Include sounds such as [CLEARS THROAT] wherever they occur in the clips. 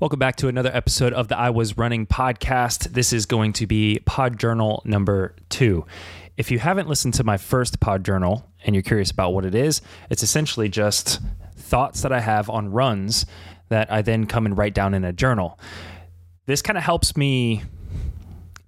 Welcome back to another episode of the I Was Running podcast. This is going to be Pod Journal number two. If you haven't listened to my first Pod Journal and you're curious about what it is, it's essentially just thoughts that I have on runs that I then come and write down in a journal. This kind of helps me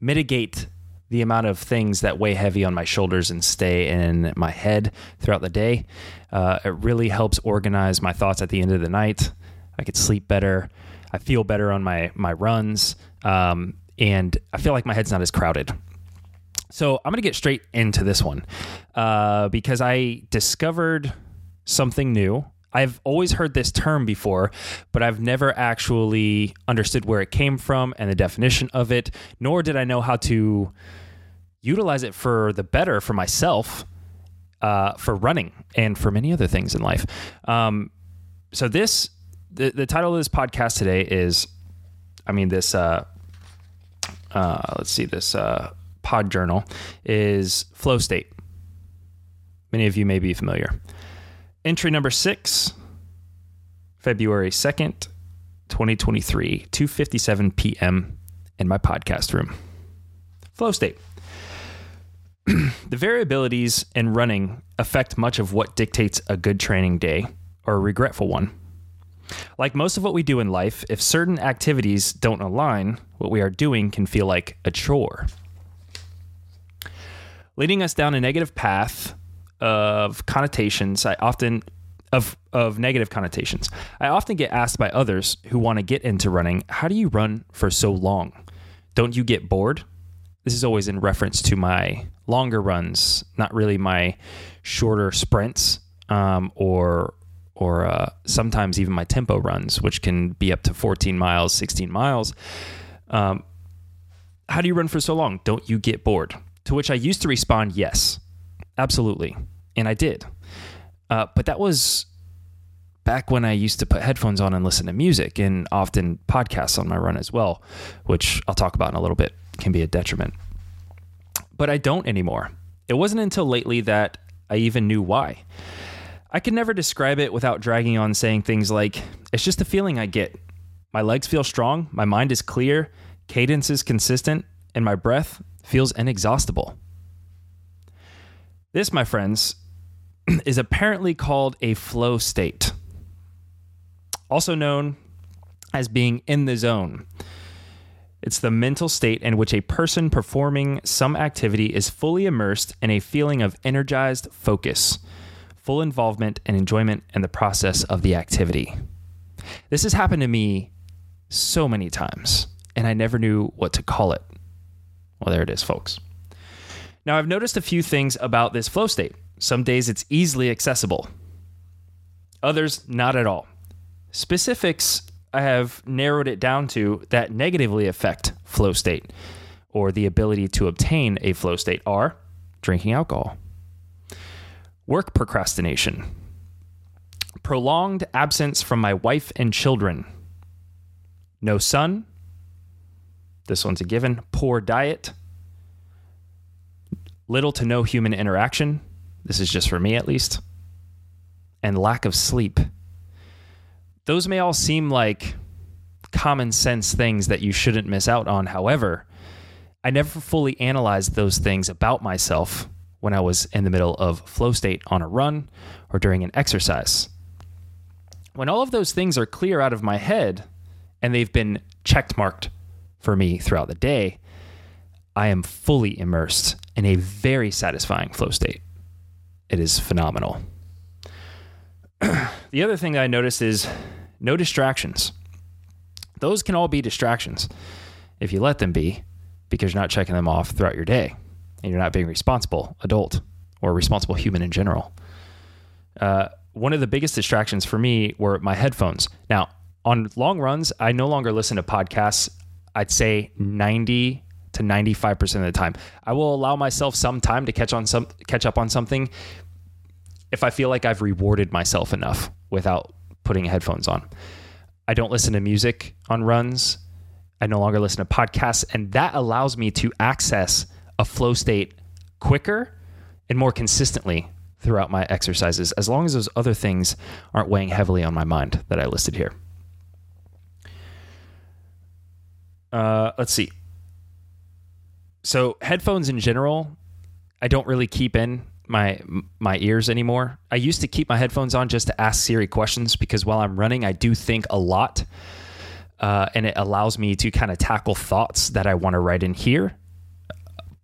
mitigate the amount of things that weigh heavy on my shoulders and stay in my head throughout the day. Uh, it really helps organize my thoughts at the end of the night. I could sleep better. I feel better on my my runs, um, and I feel like my head's not as crowded. So I'm gonna get straight into this one uh, because I discovered something new. I've always heard this term before, but I've never actually understood where it came from and the definition of it, nor did I know how to utilize it for the better for myself, uh, for running, and for many other things in life. Um, so this the, the title of this podcast today is, I mean, this, uh, uh, let's see, this uh, pod journal is flow state. Many of you may be familiar. Entry number six, February 2nd, 2023, 2.57 p.m. in my podcast room. Flow state. [CLEARS THROAT] the variabilities in running affect much of what dictates a good training day or a regretful one. Like most of what we do in life, if certain activities don't align, what we are doing can feel like a chore. Leading us down a negative path of connotations, I often of of negative connotations. I often get asked by others who want to get into running, how do you run for so long? Don't you get bored? This is always in reference to my longer runs, not really my shorter sprints um, or or uh, sometimes even my tempo runs, which can be up to 14 miles, 16 miles. Um, how do you run for so long? Don't you get bored? To which I used to respond, yes, absolutely. And I did. Uh, but that was back when I used to put headphones on and listen to music and often podcasts on my run as well, which I'll talk about in a little bit, can be a detriment. But I don't anymore. It wasn't until lately that I even knew why. I can never describe it without dragging on saying things like, it's just a feeling I get. My legs feel strong, my mind is clear, cadence is consistent, and my breath feels inexhaustible. This, my friends, [CLEARS THROAT] is apparently called a flow state, also known as being in the zone. It's the mental state in which a person performing some activity is fully immersed in a feeling of energized focus full involvement and enjoyment in the process of the activity. This has happened to me so many times, and I never knew what to call it. Well, there it is, folks. Now, I've noticed a few things about this flow state. Some days it's easily accessible, others, not at all. Specifics I have narrowed it down to that negatively affect flow state or the ability to obtain a flow state are drinking alcohol Work procrastination. Prolonged absence from my wife and children. No sun. This one's a given. Poor diet. Little to no human interaction. This is just for me at least. And lack of sleep. Those may all seem like common sense things that you shouldn't miss out on. However, I never fully analyzed those things about myself when I was in the middle of flow state on a run or during an exercise. When all of those things are clear out of my head and they've been checked marked for me throughout the day, I am fully immersed in a very satisfying flow state. It is phenomenal. [CLEARS THROAT] the other thing that I noticed is no distractions. Those can all be distractions if you let them be because you're not checking them off throughout your day and you're not being responsible adult or responsible human in general. Uh, one of the biggest distractions for me were my headphones. Now, on long runs, I no longer listen to podcasts. I'd say 90 to 95% of the time. I will allow myself some time to catch on some catch up on something if I feel like I've rewarded myself enough without putting headphones on. I don't listen to music on runs. I no longer listen to podcasts and that allows me to access a flow state quicker and more consistently throughout my exercises, as long as those other things aren't weighing heavily on my mind that I listed here. Uh, let's see. So headphones in general, I don't really keep in my my ears anymore. I used to keep my headphones on just to ask Siri questions because while I'm running, I do think a lot, uh, and it allows me to kind of tackle thoughts that I want to write in here.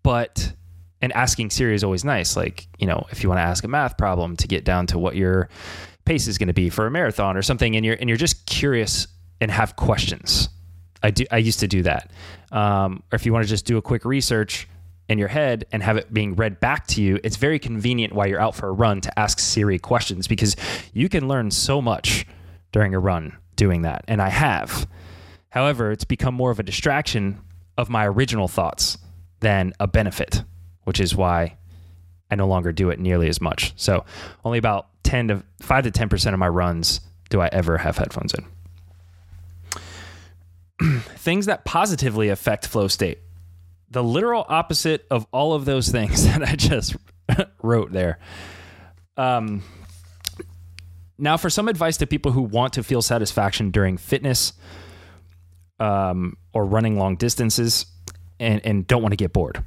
But and asking Siri is always nice. Like you know, if you want to ask a math problem to get down to what your pace is going to be for a marathon or something, and you're and you're just curious and have questions. I do. I used to do that. Um, or if you want to just do a quick research in your head and have it being read back to you, it's very convenient while you're out for a run to ask Siri questions because you can learn so much during a run doing that. And I have. However, it's become more of a distraction of my original thoughts than a benefit, which is why I no longer do it nearly as much. So only about 10 to 5 to 10% of my runs do I ever have headphones in. [CLEARS THROAT] things that positively affect flow state. The literal opposite of all of those things [LAUGHS] that I just [LAUGHS] wrote there. Um, now, for some advice to people who want to feel satisfaction during fitness um, or running long distances and, and don't want to get bored,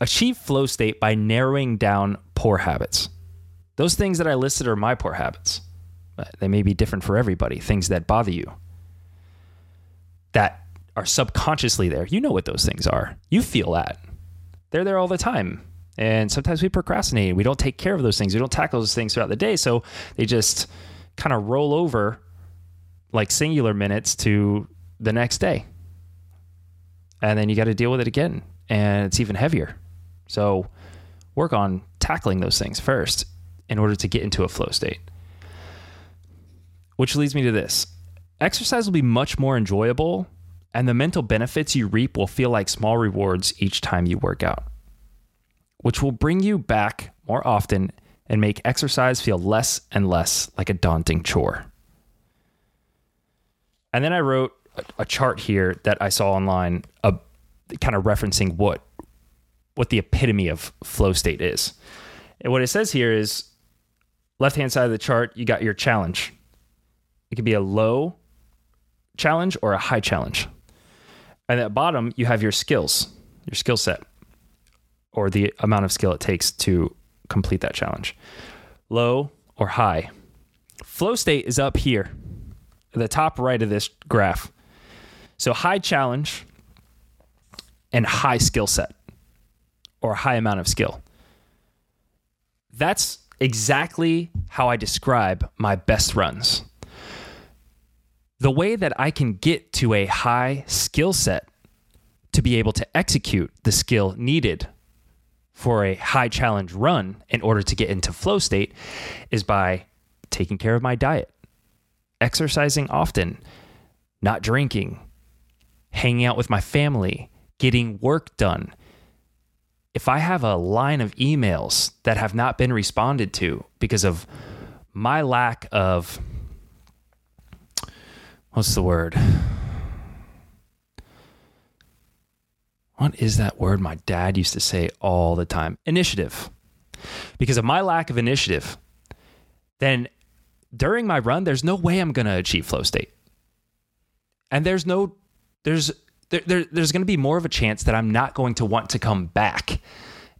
achieve flow state by narrowing down poor habits. Those things that I listed are my poor habits. Uh, they may be different for everybody, things that bother you that are subconsciously there. You know what those things are. You feel that. They're there all the time. And sometimes we procrastinate. We don't take care of those things. We don't tackle those things throughout the day. So they just kind of roll over like singular minutes to the next day. And then you got to deal with it again. And it's even heavier. So work on tackling those things first in order to get into a flow state. Which leads me to this Exercise will be much more enjoyable, and the mental benefits you reap will feel like small rewards each time you work out, which will bring you back more often and make exercise feel less and less like a daunting chore. And then I wrote a, chart here that I saw online, uh, kind of referencing what what the epitome of flow state is. And what it says here is left hand side of the chart, you got your challenge. It could be a low challenge or a high challenge. And at bottom, you have your skills, your skill set, or the amount of skill it takes to complete that challenge. Low or high. Flow state is up here, the top right of this graph. So high challenge and high skill set or high amount of skill. That's exactly how I describe my best runs the way that I can get to a high skill set to be able to execute the skill needed for a high challenge run in order to get into flow state is by taking care of my diet, exercising often, not drinking, hanging out with my family, getting work done. If I have a line of emails that have not been responded to because of my lack of what's the word? What is that word my dad used to say all the time? Initiative. Because of my lack of initiative, then during my run, there's no way I'm going to achieve flow state. And there's no, there's, there, there, there's going to be more of a chance that I'm not going to want to come back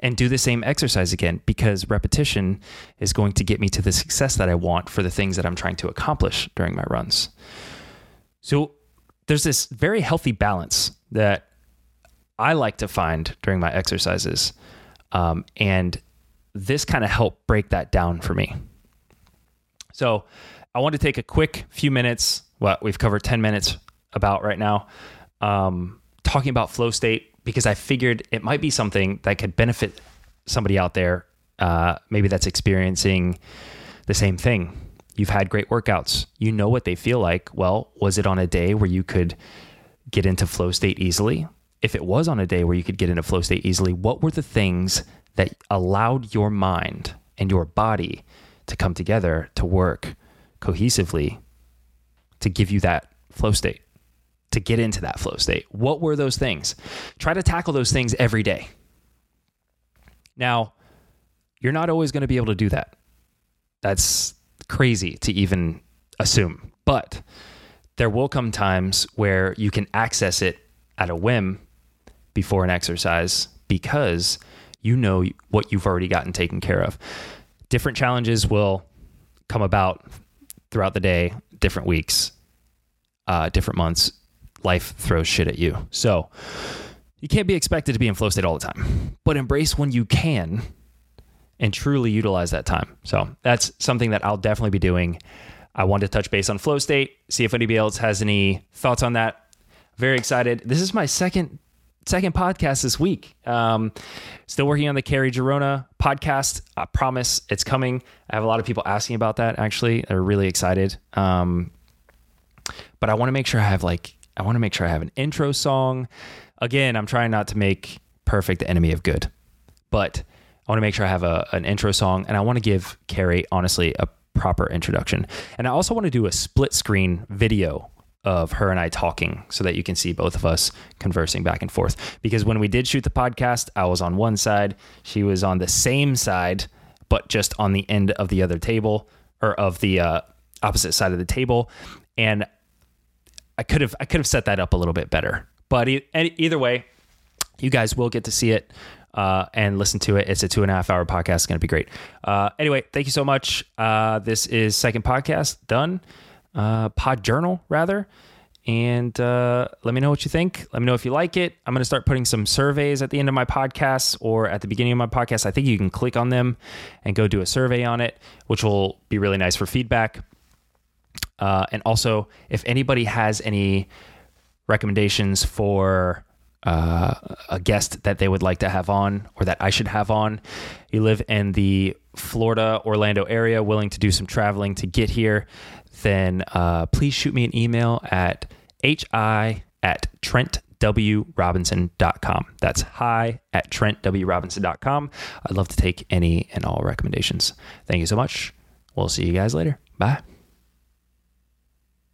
and do the same exercise again because repetition is going to get me to the success that I want for the things that I'm trying to accomplish during my runs. So there's this very healthy balance that I like to find during my exercises. Um, and this kind of helped break that down for me. So I want to take a quick few minutes, what we've covered 10 minutes about right now, um, talking about flow state because I figured it might be something that could benefit somebody out there, uh, maybe that's experiencing the same thing You've had great workouts. You know what they feel like. Well, was it on a day where you could get into flow state easily? If it was on a day where you could get into flow state easily, what were the things that allowed your mind and your body to come together to work cohesively to give you that flow state, to get into that flow state? What were those things? Try to tackle those things every day. Now, you're not always going to be able to do that. That's crazy to even assume. But there will come times where you can access it at a whim before an exercise because you know what you've already gotten taken care of. Different challenges will come about throughout the day, different weeks, uh, different months. Life throws shit at you. So you can't be expected to be in flow state all the time, but embrace when you can and truly utilize that time. So that's something that I'll definitely be doing. I wanted to touch base on flow state, see if anybody else has any thoughts on that. Very excited. This is my second second podcast this week. Um, still working on the Carrie Girona podcast. I promise it's coming. I have a lot of people asking about that. Actually, they're really excited. Um, but I want to make sure I have like I want to make sure I have an intro song. Again, I'm trying not to make perfect the enemy of good, but I want to make sure I have a, an intro song, and I want to give Carrie honestly a proper introduction. And I also want to do a split screen video of her and I talking so that you can see both of us conversing back and forth. Because when we did shoot the podcast, I was on one side, she was on the same side, but just on the end of the other table or of the uh, opposite side of the table. And I could have I could have set that up a little bit better. But e- either way, you guys will get to see it uh, and listen to it. It's a two and a half hour podcast. It's going to be great. Uh, anyway, thank you so much. Uh, this is second podcast done uh, pod journal rather. And uh, let me know what you think. Let me know if you like it. I'm going to start putting some surveys at the end of my podcast or at the beginning of my podcast. I think you can click on them and go do a survey on it, which will be really nice for feedback. Uh, and also, if anybody has any recommendations for uh, a guest that they would like to have on or that I should have on, you live in the Florida, Orlando area, willing to do some traveling to get here, then uh, please shoot me an email at hi at trentwrobinson.com. That's hi at trentwrobinson.com. I'd love to take any and all recommendations. Thank you so much. We'll see you guys later. Bye.